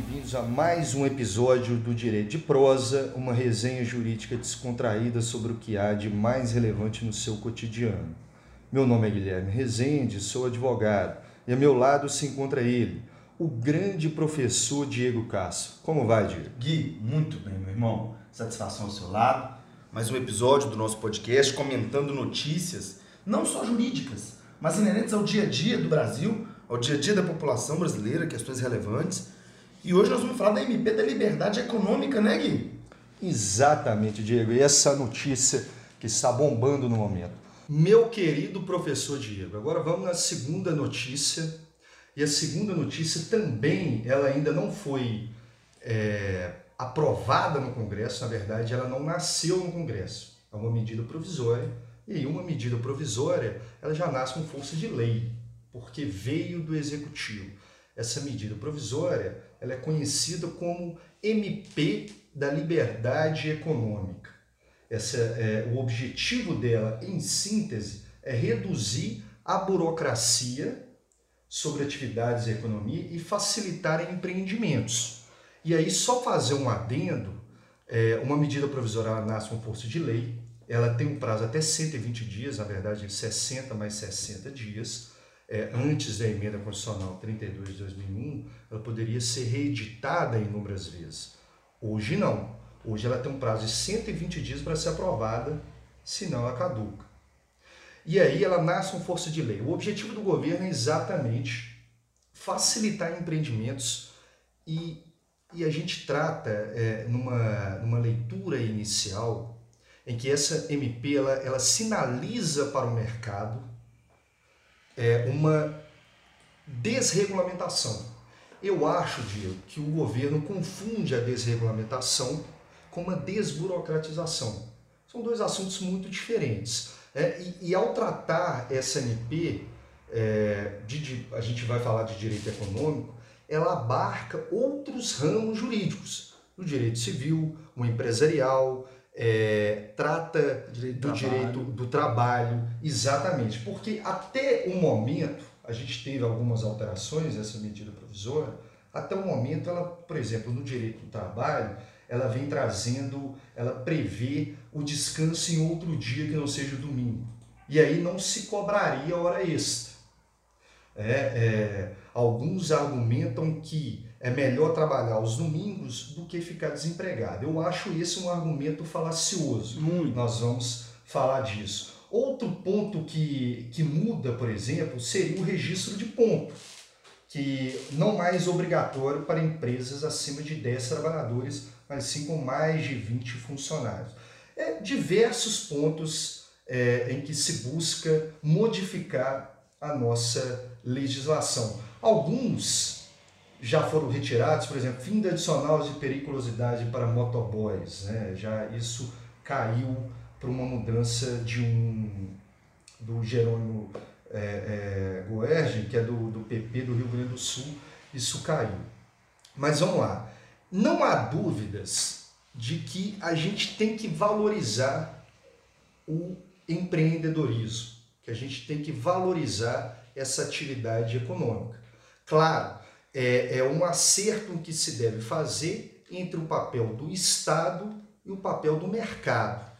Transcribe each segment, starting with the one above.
bem-vindos a mais um episódio do Direito de Prosa, uma resenha jurídica descontraída sobre o que há de mais relevante no seu cotidiano. Meu nome é Guilherme Rezende, sou advogado, e a meu lado se encontra ele, o grande professor Diego Castro. Como vai, Diego? Gui, muito bem, meu irmão. Satisfação ao seu lado. Mais um episódio do nosso podcast comentando notícias, não só jurídicas, mas inerentes ao dia a dia do Brasil, ao dia a dia da população brasileira, questões relevantes. E hoje nós vamos falar da MP da Liberdade Econômica, né, Gui? Exatamente, Diego. E essa notícia que está bombando no momento. Meu querido professor Diego, agora vamos na segunda notícia e a segunda notícia também, ela ainda não foi é, aprovada no Congresso, na verdade, ela não nasceu no Congresso. É uma medida provisória, e uma medida provisória, ela já nasce com força de lei, porque veio do Executivo. Essa medida provisória, ela é conhecida como MP da Liberdade Econômica. Essa, é, o objetivo dela, em síntese, é reduzir a burocracia sobre atividades e economia e facilitar empreendimentos. E aí, só fazer um adendo, é, uma medida provisória nasce com força de lei, ela tem um prazo até 120 dias, na verdade 60 mais 60 dias, é, antes da emenda constitucional 32 de 2001, ela poderia ser reeditada inúmeras vezes. Hoje não. Hoje ela tem um prazo de 120 dias para ser aprovada, senão ela caduca. E aí ela nasce com força de lei. O objetivo do governo é exatamente facilitar empreendimentos e, e a gente trata é, numa, numa leitura inicial em que essa MP ela, ela sinaliza para o mercado é, uma desregulamentação. Eu acho, Diego, que o governo confunde a desregulamentação com uma desburocratização. São dois assuntos muito diferentes. É, e, e, ao tratar essa MP, é, de, de, a gente vai falar de direito econômico, ela abarca outros ramos jurídicos, o direito civil, o empresarial, é, trata direito do trabalho. direito do trabalho, exatamente, porque até o momento, a gente teve algumas alterações dessa medida provisória, até o momento ela, por exemplo, no direito do trabalho, ela vem trazendo, ela prevê o descanso em outro dia que não seja domingo. E aí não se cobraria hora extra. É, é, alguns argumentam que é melhor trabalhar os domingos do que ficar desempregado. Eu acho esse um argumento falacioso. Muito. Nós vamos falar disso. Outro ponto que, que muda, por exemplo, seria o registro de ponto, que não mais obrigatório para empresas acima de 10 trabalhadores mas sim com mais de 20 funcionários. É, diversos pontos é, em que se busca modificar a nossa legislação. Alguns já foram retirados, por exemplo, fim da adicional de periculosidade para motoboys, né? já isso caiu para uma mudança de um do Jerônimo é, é, Goerge, que é do, do PP do Rio Grande do Sul, isso caiu. Mas vamos lá. Não há dúvidas de que a gente tem que valorizar o empreendedorismo, que a gente tem que valorizar essa atividade econômica. Claro, é, é um acerto que se deve fazer entre o papel do Estado e o papel do mercado.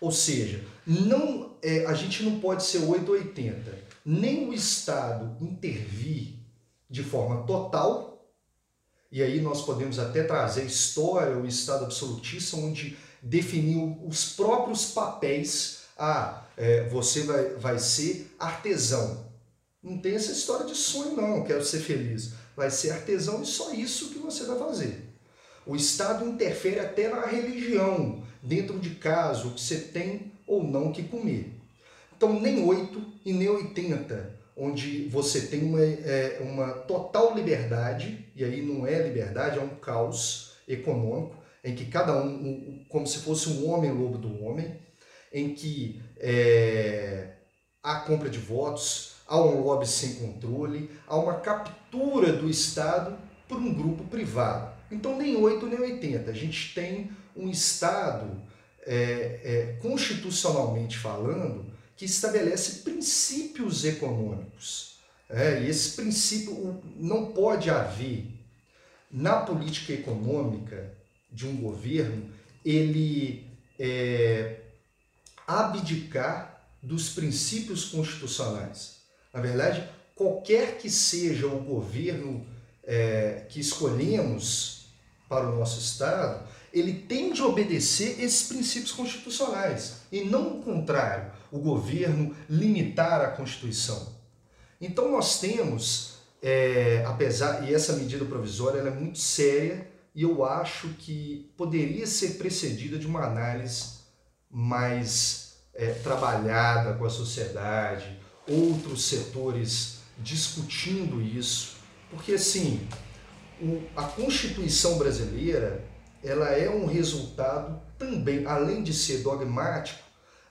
Ou seja, não, é, a gente não pode ser 880. Nem o Estado intervir de forma total, e aí nós podemos até trazer história, o Estado absolutista, onde definiu os próprios papéis. Ah, é, você vai, vai ser artesão. Não tem essa história de sonho, não, quero ser feliz. Vai ser artesão e só isso que você vai fazer. O Estado interfere até na religião, dentro de casa, o que você tem ou não que comer. Então, nem 8 e nem 80 onde você tem uma, é, uma total liberdade, e aí não é liberdade, é um caos econômico, em que cada um, um como se fosse um homem lobo do homem, em que é, há compra de votos, há um lobby sem controle, há uma captura do Estado por um grupo privado. Então, nem 8 nem 80. A gente tem um Estado, é, é, constitucionalmente falando, que estabelece princípios econômicos. É, e esse princípio não pode haver na política econômica de um governo, ele é, abdicar dos princípios constitucionais. Na verdade, qualquer que seja o governo é, que escolhemos para o nosso Estado, ele tem de obedecer esses princípios constitucionais e não o contrário, o governo limitar a Constituição. Então nós temos, é, apesar e essa medida provisória é muito séria e eu acho que poderia ser precedida de uma análise mais é, trabalhada com a sociedade, outros setores discutindo isso, porque assim o, a Constituição brasileira ela é um resultado também, além de ser dogmático,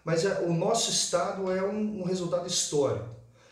mas é, o nosso Estado é um, um resultado histórico.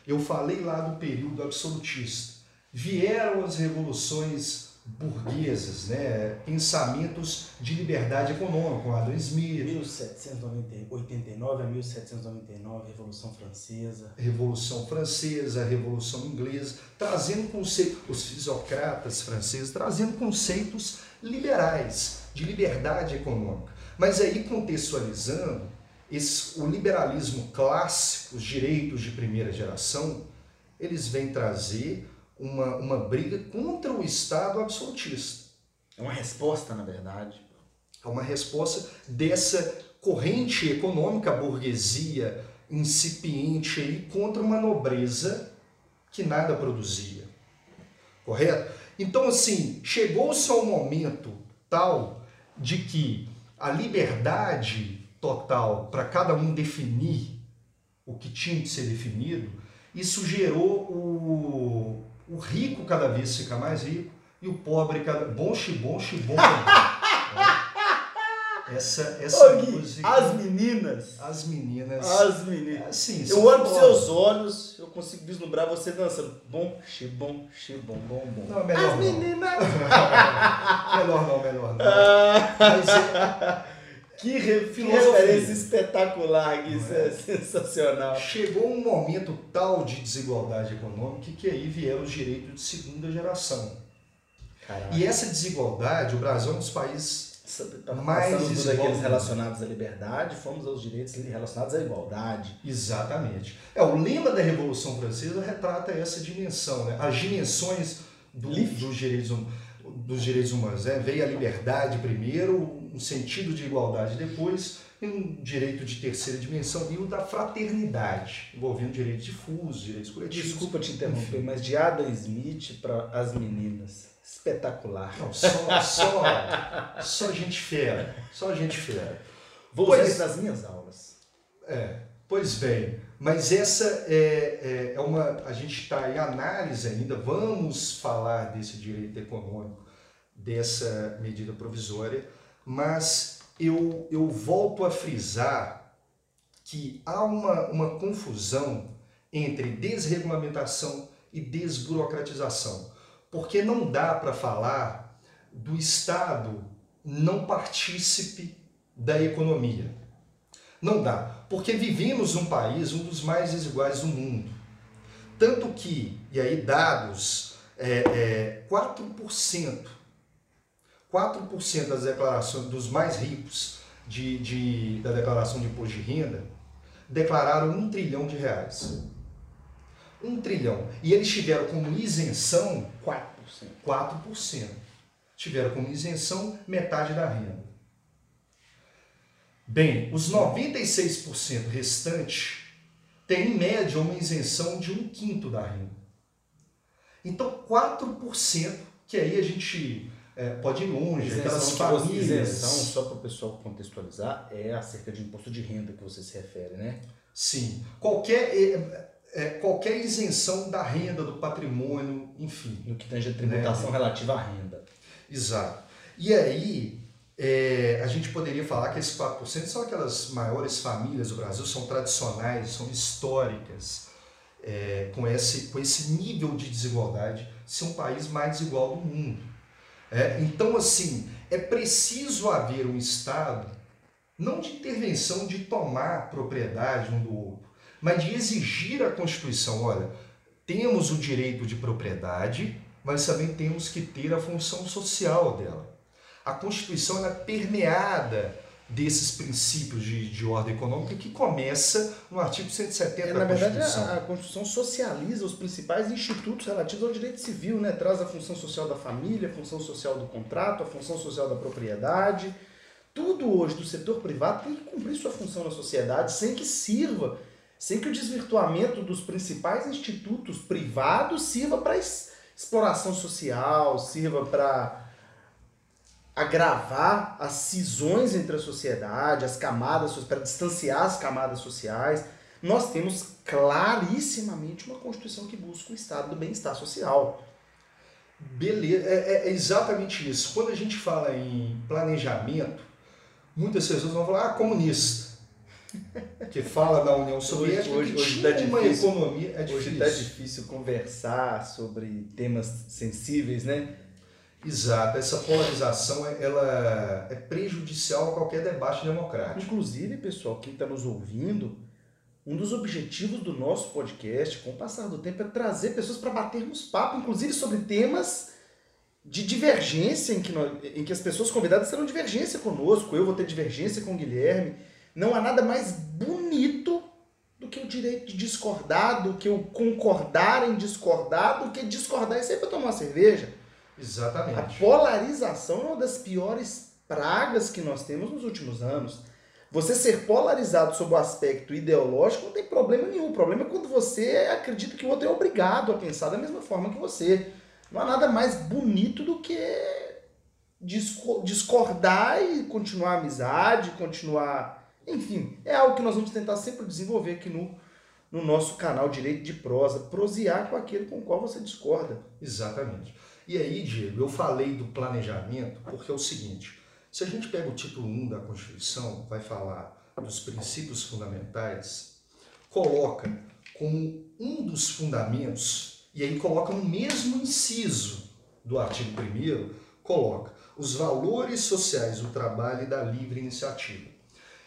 Eu falei lá do período absolutista. Vieram as revoluções burguesas, né? pensamentos de liberdade econômica, com Adam Smith. 1789 a 1799, Revolução Francesa. Revolução Francesa, Revolução Inglesa, trazendo conceitos, os fisiocratas franceses trazendo conceitos liberais, de liberdade econômica. Mas aí contextualizando, esse, o liberalismo clássico, os direitos de primeira geração, eles vêm trazer uma, uma briga contra o Estado absolutista. É uma resposta, na verdade. É uma resposta dessa corrente econômica, burguesia incipiente aí, contra uma nobreza que nada produzia. Correto? Então, assim, chegou-se ao momento tal de que a liberdade total para cada um definir o que tinha de ser definido, isso gerou o, o rico cada vez fica mais rico e o pobre cada bom xibom xibom essa essa Ô, Gui, música. as meninas. As meninas. As meninas. É assim, eu olho para seus olhos eu consigo vislumbrar você dançando. Bom xibom xibom bom bom. Não melhor as não. meninas. Melhor não melhor não. Mas que, re, que referência espetacular, Gui, isso é? é sensacional. Chegou um momento tal de desigualdade econômica que aí vieram os direitos de segunda geração. Caraca. E essa desigualdade, o Brasil é um dos países tá mais desiguais. relacionados à liberdade, fomos aos direitos relacionados à igualdade. Exatamente. É, o lema da Revolução Francesa retrata essa dimensão, né? as dimensões do, dos, direitos, dos direitos humanos. Né? Veio a liberdade primeiro, um sentido de igualdade depois, e um direito de terceira dimensão e o da fraternidade, envolvendo direitos difusos, direitos coletivos. Desculpa te interromper, Enfim. mas de Adam Smith para as meninas. Espetacular. Não, só, só, só gente fera. Só gente fera. Vou pois, usar isso nas minhas aulas. É, pois bem, mas essa é, é, é uma. A gente está em análise ainda, vamos falar desse direito econômico, dessa medida provisória mas eu, eu volto a frisar que há uma, uma confusão entre desregulamentação e desburocratização, porque não dá para falar do Estado não partícipe da economia. Não dá, porque vivemos um país, um dos mais desiguais do mundo. Tanto que, e aí dados, é, é, 4% 4% das declarações dos mais ricos de, de, da declaração de imposto de renda declararam um trilhão de reais. Um trilhão. E eles tiveram como isenção 4%. 4%. Tiveram como isenção metade da renda. Bem, os 96% restantes têm em média uma isenção de um quinto da renda. Então, 4%, que aí a gente é, pode ir longe, isenção aquelas famílias. Isenção, só para o pessoal contextualizar, é acerca de imposto de renda que você se refere, né? Sim. Qualquer, é, é, qualquer isenção da renda, do patrimônio, enfim. No que tange a tributação né? relativa à renda. Exato. E aí, é, a gente poderia falar que esses 4% são aquelas maiores famílias do Brasil, são tradicionais, são históricas, é, com, esse, com esse nível de desigualdade, ser um país mais desigual do mundo. É, então, assim, é preciso haver um Estado, não de intervenção de tomar propriedade um do outro, mas de exigir a Constituição: olha, temos o direito de propriedade, mas também temos que ter a função social dela. A Constituição é permeada desses princípios de, de ordem econômica que começa no artigo 170 é, da na Constituição. verdade, a, a, Constituição socializa os principais institutos relativos ao direito civil, né? traz a função social da família, a função social do contrato, a função social da propriedade. Tudo hoje do setor privado tem que cumprir sua função na sociedade sem que sirva, sem que o desvirtuamento dos principais institutos privados sirva para exploração social, sirva para agravar as cisões entre a sociedade, as camadas, para distanciar as camadas sociais. Nós temos clarissimamente uma Constituição que busca o estado do bem-estar social. Beleza, é, é, exatamente isso. Quando a gente fala em planejamento, muitas pessoas vão falar, ah, comunista. Que fala da União Soviética, hoje, hoje, hoje tá uma difícil, economia. É hoje está difícil conversar sobre temas sensíveis, né? Exato, essa polarização ela é prejudicial a qualquer debate democrático. Inclusive, pessoal, quem está nos ouvindo, um dos objetivos do nosso podcast, com o passar do tempo, é trazer pessoas para batermos papo, inclusive sobre temas de divergência, em que, nós, em que as pessoas convidadas terão divergência conosco, eu vou ter divergência com o Guilherme. Não há nada mais bonito do que o direito de discordar, do que o concordar em discordar, do que discordar e sair para tomar uma cerveja. Exatamente. A polarização é uma das piores pragas que nós temos nos últimos anos. Você ser polarizado sob o aspecto ideológico não tem problema nenhum. O problema é quando você acredita que o outro é obrigado a pensar da mesma forma que você. Não há nada mais bonito do que discordar e continuar a amizade, continuar. Enfim, é algo que nós vamos tentar sempre desenvolver aqui no, no nosso canal Direito de Prosa. Prosear com aquele com o qual você discorda. Exatamente. E aí, Diego, eu falei do planejamento porque é o seguinte: se a gente pega o título 1 da Constituição, vai falar dos princípios fundamentais, coloca como um dos fundamentos, e aí coloca no mesmo inciso do artigo 1, coloca os valores sociais do trabalho e da livre iniciativa.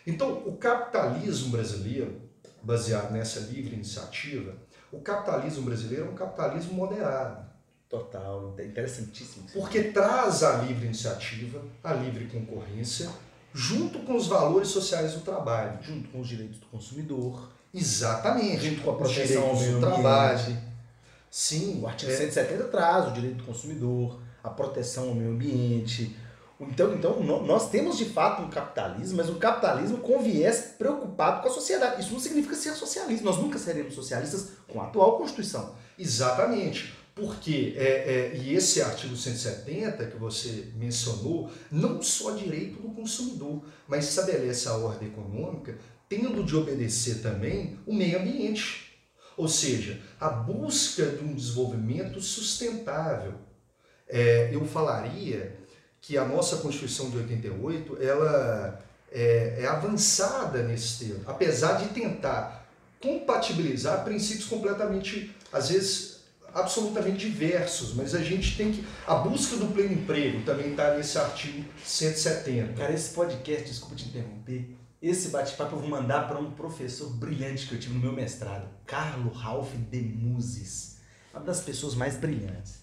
Então, o capitalismo brasileiro, baseado nessa livre iniciativa, o capitalismo brasileiro é um capitalismo moderado Total, interessantíssimo. Porque traz a livre iniciativa, a livre concorrência, junto com os valores sociais do trabalho. Junto com os direitos do consumidor. Exatamente. Junto com a proteção ao meio do trabalho. Sim. O artigo é... 170 traz o direito do consumidor, a proteção ao meio ambiente. Então, então, nós temos de fato um capitalismo, mas um capitalismo com viés preocupado com a sociedade. Isso não significa ser socialista. Nós nunca seremos socialistas com a atual Constituição. Exatamente. Porque, é, é, e esse artigo 170 que você mencionou, não só direito do consumidor, mas estabelece a ordem econômica, tendo de obedecer também o meio ambiente. Ou seja, a busca de um desenvolvimento sustentável. É, eu falaria que a nossa Constituição de 88 ela é, é avançada nesse termo, apesar de tentar compatibilizar princípios completamente, às vezes, absolutamente diversos, mas a gente tem que. A busca do pleno emprego também está nesse artigo 170. Cara, esse podcast, desculpa te interromper, esse bate-papo eu vou mandar para um professor brilhante que eu tive no meu mestrado, Carlo Ralph de Muses, uma das pessoas mais brilhantes.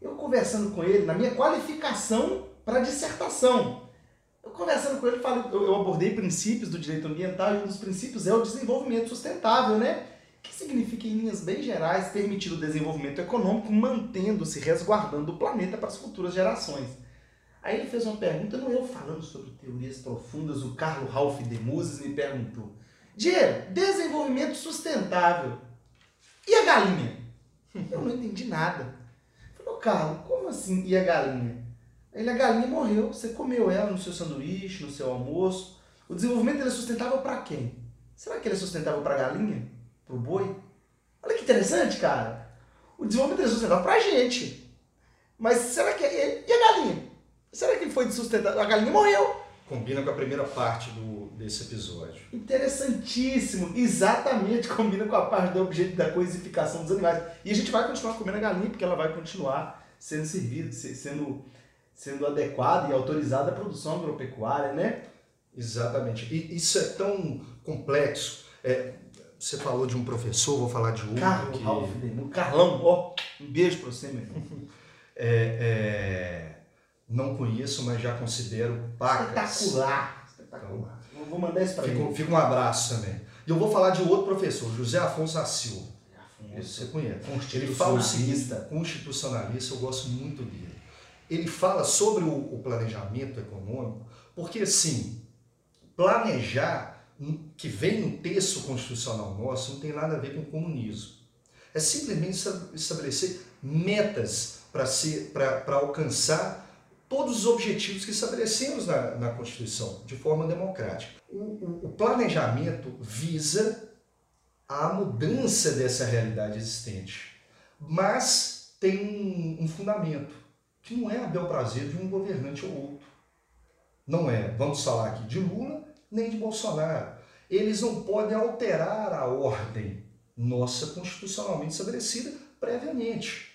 Eu conversando com ele, na minha qualificação para dissertação, eu conversando com ele, eu abordei princípios do direito ambiental e um dos princípios é o desenvolvimento sustentável, né? Que significa, em linhas bem gerais, permitir o desenvolvimento econômico mantendo-se, resguardando o planeta para as futuras gerações. Aí ele fez uma pergunta, não eu falando sobre teorias profundas, o Carlo Ralph de Muses me perguntou: Diego, desenvolvimento sustentável. E a galinha? Eu não entendi nada. Falou, Carlos, como assim e a galinha? Ele, a galinha morreu, você comeu ela no seu sanduíche, no seu almoço. O desenvolvimento é sustentável para quem? Será que ele é sustentável para a galinha? Pro boi. Olha que interessante, cara. O desenvolvimento é sustentável pra gente. Mas será que. É, e a galinha? Será que foi sustentável? A galinha morreu. Combina com a primeira parte do, desse episódio. Interessantíssimo. Exatamente combina com a parte do objeto da coisificação dos animais. E a gente vai continuar comendo a galinha porque ela vai continuar sendo servida, sendo, sendo adequada e autorizada a produção agropecuária, né? Exatamente. E isso é tão complexo. É, você falou de um professor, vou falar de outro. Carlos que... Ralph, Carlão, ó, um beijo para você, meu irmão. É, é, não conheço, mas já considero pacas. Espetacular. Espetacular. Então, vou mandar isso para ele. Fica um abraço também. E eu vou falar de outro professor, José Afonso da Silva. Afonso. Você conhece. Ele fala o seguinte, constitucionalista, eu gosto muito dele. Ele fala sobre o, o planejamento econômico, porque assim, planejar, que vem no texto constitucional nosso, não tem nada a ver com comunismo. É simplesmente estabelecer metas para alcançar todos os objetivos que estabelecemos na, na Constituição, de forma democrática. O, o, o planejamento visa a mudança dessa realidade existente, mas tem um, um fundamento, que não é a bel prazer de um governante ou outro. Não é, vamos falar aqui de Lula, nem de Bolsonaro. Eles não podem alterar a ordem nossa constitucionalmente estabelecida previamente.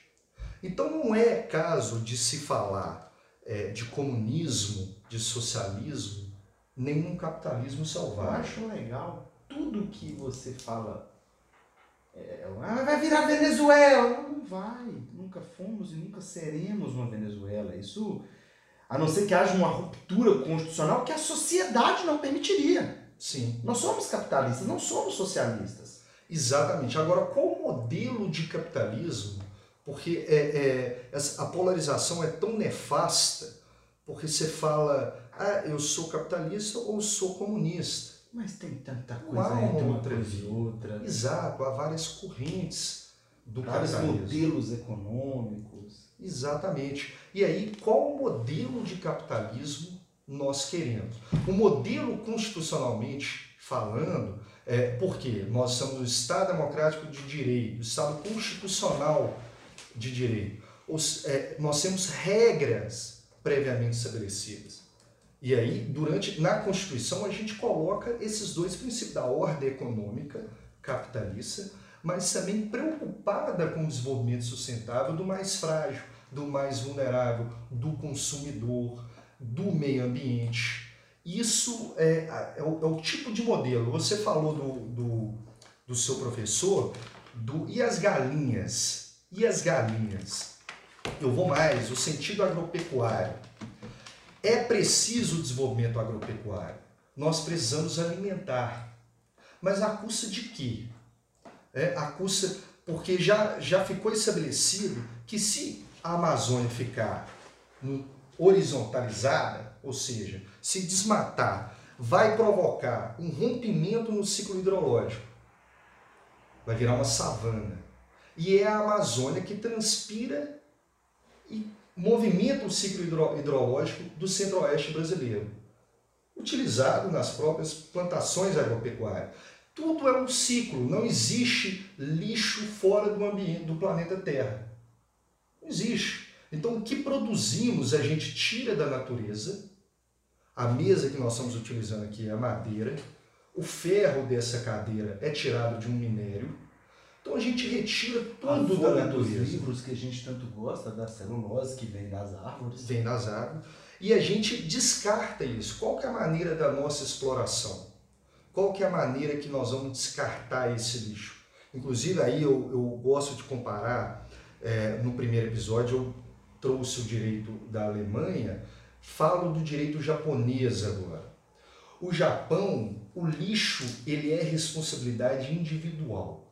Então não é caso de se falar é, de comunismo, de socialismo, nem um capitalismo selvagem. Eu acho legal tudo que você fala. É, ah, vai virar Venezuela. Não vai. Nunca fomos e nunca seremos uma Venezuela. Isso, a não ser que haja uma ruptura constitucional que a sociedade não permitiria. Sim. Nós somos capitalistas, não somos socialistas. Exatamente. Agora, qual o modelo de capitalismo porque é, é, a polarização é tão nefasta, porque você fala, ah, eu sou capitalista ou sou comunista. Mas tem tanta coisa Não entre uma coisa e outra. Exato, há várias correntes do Vários capitalismo. modelos econômicos. Exatamente. E aí, qual modelo de capitalismo nós queremos? O modelo constitucionalmente falando, é, porque nós somos o Estado Democrático de Direito, o Estado Constitucional de direito. Os, é, nós temos regras previamente estabelecidas. E aí, durante na Constituição, a gente coloca esses dois princípios da ordem econômica capitalista, mas também preocupada com o desenvolvimento sustentável do mais frágil, do mais vulnerável, do consumidor, do meio ambiente. Isso é, é, o, é o tipo de modelo. Você falou do, do, do seu professor, do, e as galinhas? E as galinhas? Eu vou mais, o sentido agropecuário. É preciso o desenvolvimento agropecuário. Nós precisamos alimentar. Mas a custa de quê? É, a custa, porque já, já ficou estabelecido que se a Amazônia ficar horizontalizada, ou seja, se desmatar, vai provocar um rompimento no ciclo hidrológico. Vai virar uma savana e é a Amazônia que transpira e movimenta o ciclo hidro hidrológico do centro-oeste brasileiro, utilizado nas próprias plantações agropecuárias. Tudo é um ciclo, não existe lixo fora do ambiente do planeta Terra. Não existe. Então o que produzimos a gente tira da natureza. A mesa que nós estamos utilizando aqui é a madeira. O ferro dessa cadeira é tirado de um minério então a gente retira tudo da natureza. Dos livros que a gente tanto gosta, da celulose que vem das árvores. Vem das árvores. E a gente descarta isso. Qual que é a maneira da nossa exploração? Qual que é a maneira que nós vamos descartar esse lixo? Inclusive aí eu, eu gosto de comparar, é, no primeiro episódio eu trouxe o direito da Alemanha, falo do direito japonês agora. O Japão, o lixo, ele é responsabilidade individual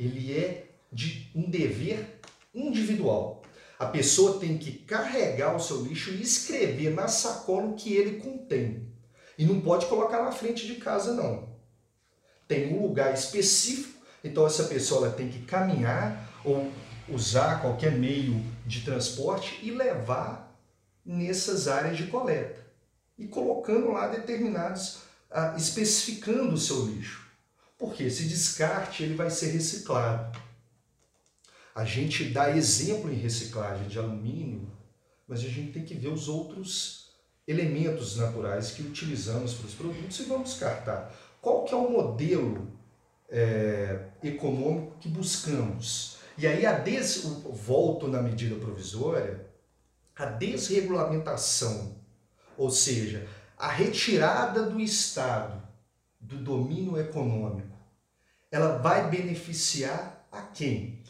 ele é de um dever individual. A pessoa tem que carregar o seu lixo e escrever na sacola o que ele contém. E não pode colocar na frente de casa, não. Tem um lugar específico, então essa pessoa ela tem que caminhar ou usar qualquer meio de transporte e levar nessas áreas de coleta. E colocando lá determinados, ah, especificando o seu lixo. Porque esse descarte ele vai ser reciclado. A gente dá exemplo em reciclagem de alumínio, mas a gente tem que ver os outros elementos naturais que utilizamos para os produtos e vamos descartar. Qual que é o modelo é, econômico que buscamos? E aí a des... volto na medida provisória, a desregulamentação, ou seja, a retirada do Estado do domínio econômico, ela vai beneficiar a quem?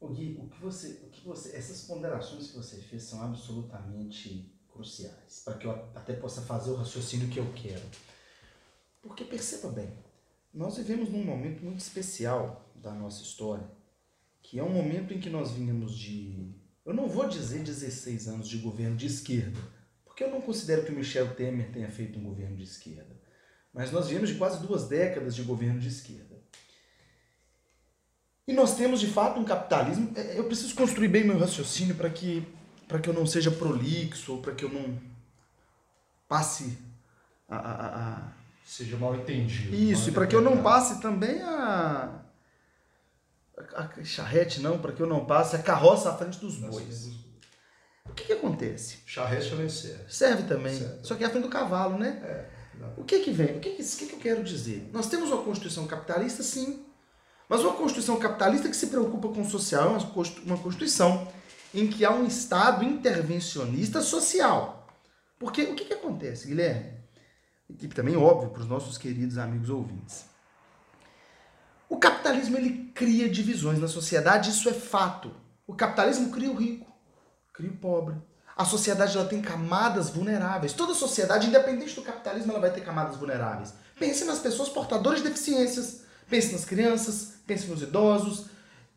O Gui, o que você, o que você, essas ponderações que você fez são absolutamente cruciais para que eu até possa fazer o raciocínio que eu quero. Porque perceba bem, nós vivemos num momento muito especial da nossa história, que é um momento em que nós vínhamos de, eu não vou dizer 16 anos de governo de esquerda, porque eu não considero que o Michel Temer tenha feito um governo de esquerda, mas nós viemos de quase duas décadas de governo de esquerda. E nós temos de fato um capitalismo. É, eu preciso construir bem meu raciocínio para que, para que eu não seja prolixo ou para que eu não passe a, a, a... seja mal entendido. Isso, e para que eu não passe também a a charrete não, para que eu não passe a carroça à frente dos bois. O que, que acontece? Charrete também serve. Serve também, serve. só que é à frente do cavalo, né? É, o que que vem? O que que, o que que eu quero dizer? Nós temos uma Constituição capitalista, sim, mas uma Constituição capitalista que se preocupa com o social é uma Constituição em que há um Estado intervencionista social. Porque o que, que acontece, Guilherme? E também óbvio para os nossos queridos amigos ouvintes. O capitalismo ele cria divisões na sociedade, isso é fato. O capitalismo cria o rico, cria o pobre. A sociedade ela tem camadas vulneráveis. Toda sociedade, independente do capitalismo, ela vai ter camadas vulneráveis. Pense nas pessoas portadoras de deficiências, pense nas crianças, pense nos idosos.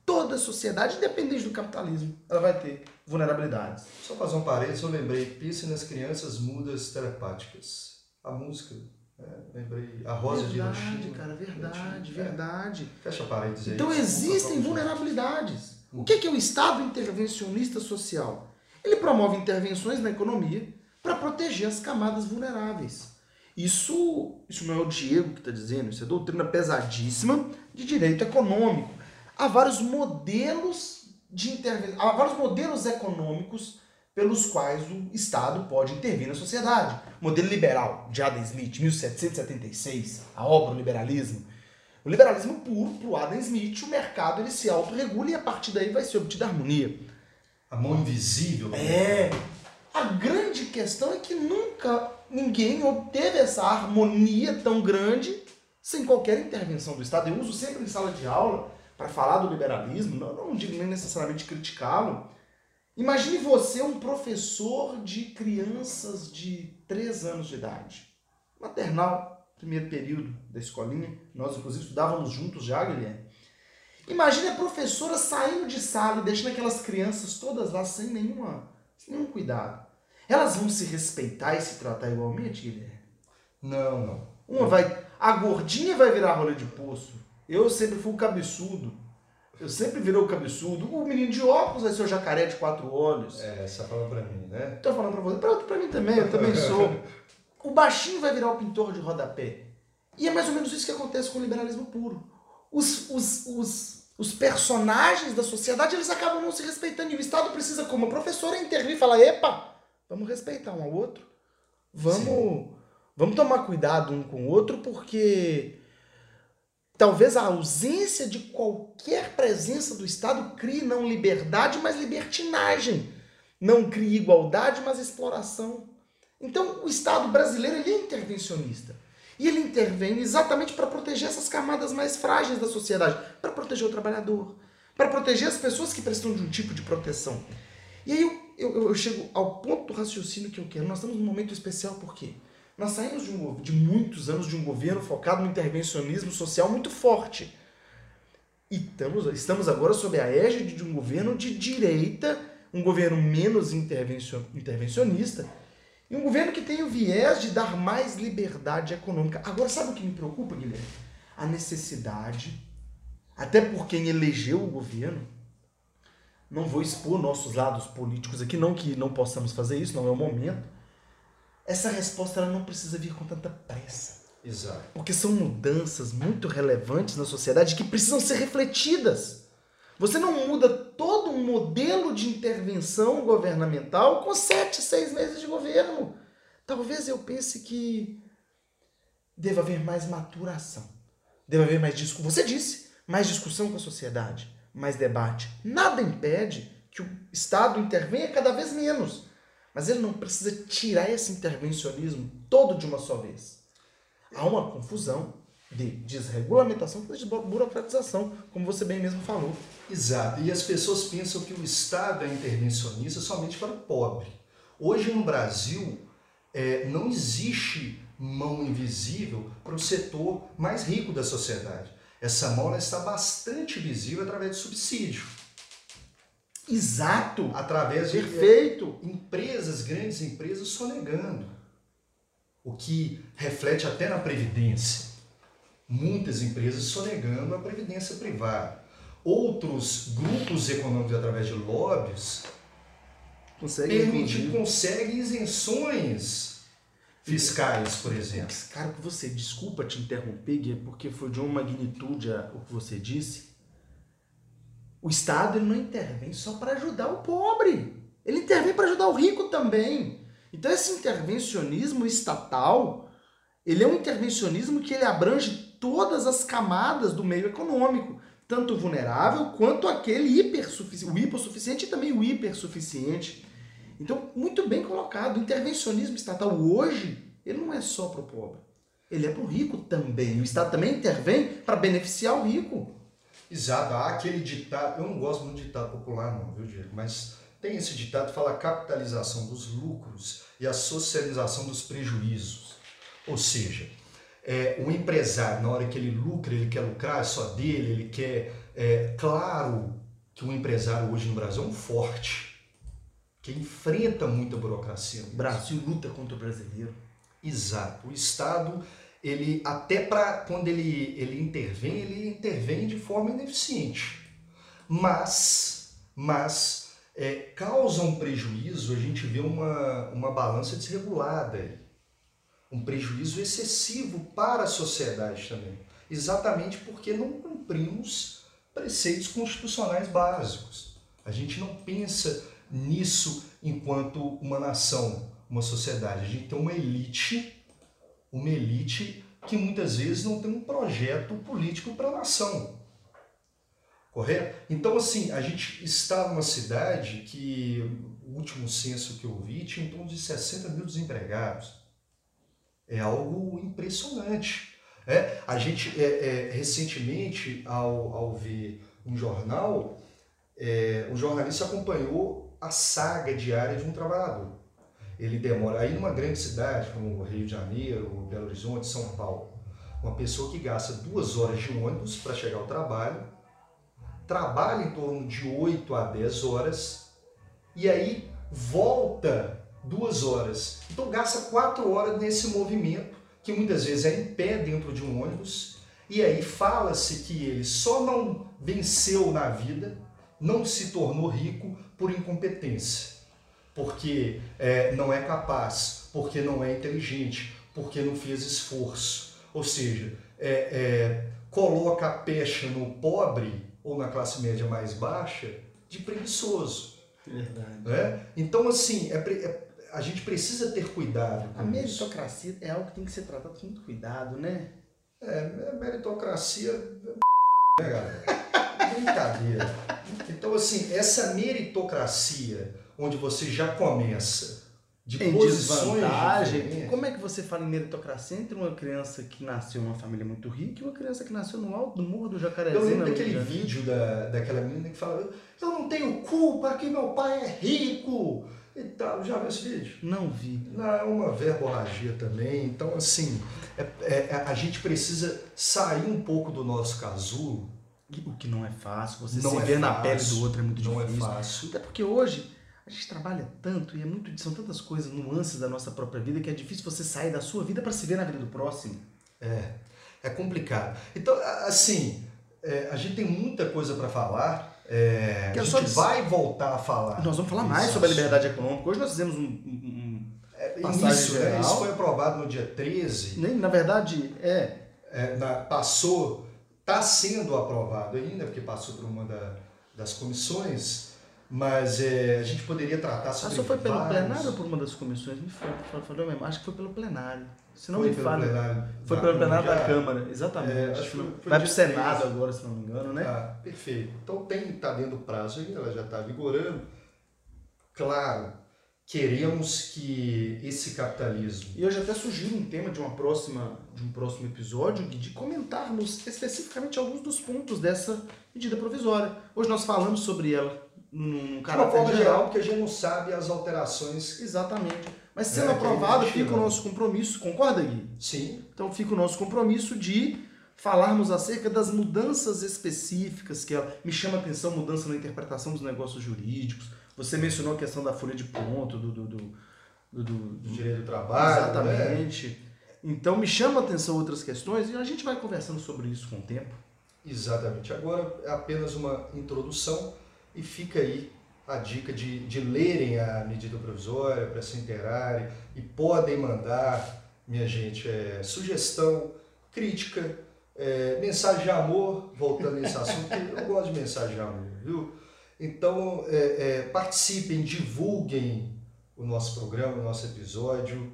Toda sociedade, independente do capitalismo, ela vai ter vulnerabilidades. Só fazer um parênteses, eu lembrei, pense nas crianças mudas telepáticas. A música é, lembrei. A Rosa verdade, de Hiroshima. cara, verdade, verdade. É. Fecha parênteses aí. Então existem vulnerabilidades. O que é o Estado intervencionista social? Ele promove intervenções na economia para proteger as camadas vulneráveis. Isso, isso não é o Diego que está dizendo, isso é doutrina pesadíssima de direito econômico. Há vários modelos de intervenção, há vários modelos econômicos pelos quais o Estado pode intervir na sociedade. Modelo liberal de Adam Smith, 1776, a obra O Liberalismo. O liberalismo puro, para o Adam Smith, o mercado ele se autorregula e a partir daí vai ser obtida harmonia. A mão invisível. É. A grande questão é que nunca ninguém obteve essa harmonia tão grande sem qualquer intervenção do Estado. Eu uso sempre em sala de aula para falar do liberalismo, não, não digo nem necessariamente criticá-lo, Imagine você um professor de crianças de 3 anos de idade. Maternal, primeiro período da escolinha. Nós, inclusive, estudávamos juntos já, Guilherme. Imagine a professora saindo de sala e deixando aquelas crianças todas lá sem, nenhuma, sem nenhum cuidado. Elas vão se respeitar e se tratar igualmente, Guilherme? Não, não. Uma vai. A gordinha vai virar rolê de poço. Eu sempre fui o cabeçudo. Eu sempre virei o cabeçudo. O menino de óculos vai ser o jacaré de quatro olhos. É, essa fala pra mim, né? Tô falando pra você. Pra, pra mim também, eu também sou. O baixinho vai virar o pintor de rodapé. E é mais ou menos isso que acontece com o liberalismo puro. Os, os, os, os personagens da sociedade, eles acabam não se respeitando. E o Estado precisa, como professora, intervir e falar, epa, vamos respeitar um ao outro. Vamos, vamos tomar cuidado um com o outro, porque Talvez a ausência de qualquer presença do Estado crie não liberdade, mas libertinagem. Não crie igualdade, mas exploração. Então, o Estado brasileiro ele é intervencionista. E ele intervém exatamente para proteger essas camadas mais frágeis da sociedade, para proteger o trabalhador, para proteger as pessoas que precisam de um tipo de proteção. E aí eu, eu, eu chego ao ponto do raciocínio que eu quero. Nós estamos num momento especial por quê? Nós saímos de, um, de muitos anos de um governo focado no intervencionismo social muito forte. E estamos, estamos agora sob a égide de um governo de direita, um governo menos intervencionista, e um governo que tem o viés de dar mais liberdade econômica. Agora, sabe o que me preocupa, Guilherme? A necessidade, até por quem elegeu o governo, não vou expor nossos lados políticos aqui, não que não possamos fazer isso, não é o momento, essa resposta ela não precisa vir com tanta pressa. Exato. Porque são mudanças muito relevantes na sociedade que precisam ser refletidas. Você não muda todo um modelo de intervenção governamental com sete, seis meses de governo. Talvez eu pense que deva haver mais maturação. Deve haver mais discussão. Você disse, mais discussão com a sociedade, mais debate. Nada impede que o Estado intervenha cada vez menos. Mas ele não precisa tirar esse intervencionismo todo de uma só vez. Há uma confusão, de desregulamentação e burocratização, como você bem mesmo falou. Exato. E as pessoas pensam que o Estado é intervencionista somente para o pobre. Hoje no Brasil é, não existe mão invisível para o setor mais rico da sociedade. Essa mão está bastante visível através de subsídio. Exato. Através de Perfeito. empresas, grandes empresas sonegando. O que reflete até na Previdência. Muitas empresas sonegando a Previdência privada. Outros grupos econômicos, através de lobbies, conseguem, permitir, conseguem isenções fiscais, por exemplo. Cara, que você, desculpa te interromper, Gui, porque foi de uma magnitude o que você disse. O Estado não intervém só para ajudar o pobre. Ele intervém para ajudar o rico também. Então esse intervencionismo estatal, ele é um intervencionismo que ele abrange todas as camadas do meio econômico, tanto o vulnerável quanto aquele hipersuficiente, o hipossuficiente e também o hipersuficiente. Então, muito bem colocado. O intervencionismo estatal hoje, ele não é só para o pobre. Ele é para o rico também. O Estado também intervém para beneficiar o rico. Exato. Há aquele ditado, eu não gosto muito de ditado popular não, viu, Diego? Mas tem esse ditado que fala a capitalização dos lucros e a socialização dos prejuízos. Ou seja, é, o empresário, na hora que ele lucra, ele quer lucrar é só dele, ele quer... É, claro que o empresário hoje no Brasil é um forte que enfrenta muita burocracia. O Brasil luta contra o brasileiro. Exato. O Estado, ele até para quando ele, ele intervém, ele intervém de forma ineficiente. Mas, mas é, causa um prejuízo, a gente vê uma, uma balança desregulada, um prejuízo excessivo para a sociedade também. Exatamente porque não cumprimos preceitos constitucionais básicos. A gente não pensa nisso enquanto uma nação, uma sociedade. A gente tem uma elite, uma elite que muitas vezes não tem um projeto político para a nação. Correto? Então, assim, a gente está numa cidade que o último censo que eu vi tinha em torno de 60 mil desempregados. É algo impressionante. É, a gente, é, é, recentemente, ao, ao ver um jornal, é, um jornalista acompanhou a saga diária de um trabalhador. Ele demora, aí numa grande cidade como Rio de Janeiro, Belo Horizonte, São Paulo, uma pessoa que gasta duas horas de ônibus para chegar ao trabalho, trabalha em torno de 8 a 10 horas e aí volta duas horas. Então gasta quatro horas nesse movimento, que muitas vezes é em pé dentro de um ônibus, e aí fala-se que ele só não venceu na vida, não se tornou rico por incompetência, porque é, não é capaz, porque não é inteligente, porque não fez esforço. Ou seja, é, é, coloca a pecha no pobre ou na classe média mais baixa de preguiçoso. Verdade. Né? Então, assim, é, é, a gente precisa ter cuidado. a meritocracia isso. é algo que tem que ser tratado com muito cuidado, né? É, meritocracia. Né, galera? Brincadeira. Então, assim, essa meritocracia, onde você já começa de em desvantagem. Como é que você fala em meritocracia entre uma criança que nasceu numa família muito rica e uma criança que nasceu no alto do morro do Jacarezinho? Eu lembro daquele vídeo da, daquela menina que fala: Eu não tenho culpa que meu pai é rico. E tal. Já viu esse vídeo? Não vi. Não, é uma verborragia também. Então, assim, é, é, a gente precisa sair um pouco do nosso casulo o que não é fácil, você não se é ver fácil, na pele do outro é muito não é difícil. Não é fácil. Até porque hoje a gente trabalha tanto e é muito, são tantas coisas, nuances da nossa própria vida que é difícil você sair da sua vida para se ver na vida do próximo. É, é complicado. Então, assim, é, a gente tem muita coisa para falar. É, a gente vai voltar a falar. Nós vamos falar mais sobre a liberdade econômica. Hoje nós fizemos um, um, é, início, né? Isso foi aprovado no dia 13. Nem, na verdade, é. é na, passou Está sendo aprovado ainda, porque passou por uma da, das comissões, mas é, a gente poderia tratar sobre. Ah, só foi pelo vários... plenário ou por uma das comissões? Me falou mesmo, acho que foi pelo plenário. Se não foi me pelo fala. Plenário foi pelo plenário da Câmara, exatamente. É, acho que foi, foi Vai para o Senado agora, se não me engano, né? Ah, perfeito. Então tem, está dentro do prazo ainda, ela já está vigorando. Claro queremos que esse capitalismo. E hoje até sugiro um tema de uma próxima, de um próximo episódio, de comentarmos especificamente alguns dos pontos dessa medida provisória. Hoje nós falamos sobre ela num caráter de uma forma geral, porque a gente não sabe as alterações. Exatamente. Mas sendo é, aprovado, fica o nosso compromisso, concorda, Gui? Sim. Então fica o nosso compromisso de falarmos acerca das mudanças específicas que ela me chama a atenção, mudança na interpretação dos negócios jurídicos, você mencionou a questão da folha de ponto, do, do, do, do, do direito do trabalho. Exatamente. Né? Então me chama a atenção outras questões e a gente vai conversando sobre isso com o tempo. Exatamente. Agora é apenas uma introdução e fica aí a dica de, de lerem a medida provisória para se inteirarem e podem mandar, minha gente, é, sugestão, crítica, é, mensagem de amor, voltando nesse assunto, eu gosto de mensagem de amor, viu? Então, é, é, participem, divulguem o nosso programa, o nosso episódio.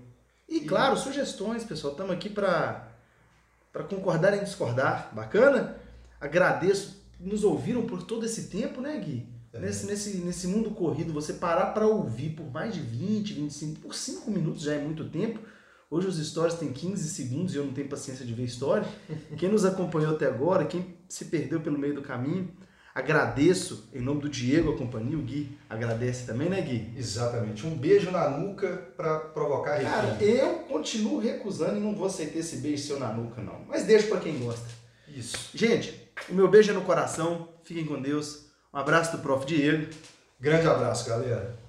E, e... claro, sugestões, pessoal. Estamos aqui para concordar em discordar. Bacana? Agradeço. Nos ouviram por todo esse tempo, né, Gui? É. Nesse, nesse, nesse mundo corrido, você parar para ouvir por mais de 20, 25, por 5 minutos já é muito tempo. Hoje os stories têm 15 segundos e eu não tenho paciência de ver história. Quem nos acompanhou até agora, quem se perdeu pelo meio do caminho, Agradeço em nome do Diego a companhia, o Gui agradece também, né, Gui? Exatamente. Um beijo na nuca para provocar Cara, eu continuo recusando e não vou aceitar esse beijo seu na nuca, não. Mas deixo para quem gosta. Isso. Gente, o meu beijo é no coração. Fiquem com Deus. Um abraço do Prof. Diego. Grande abraço, galera.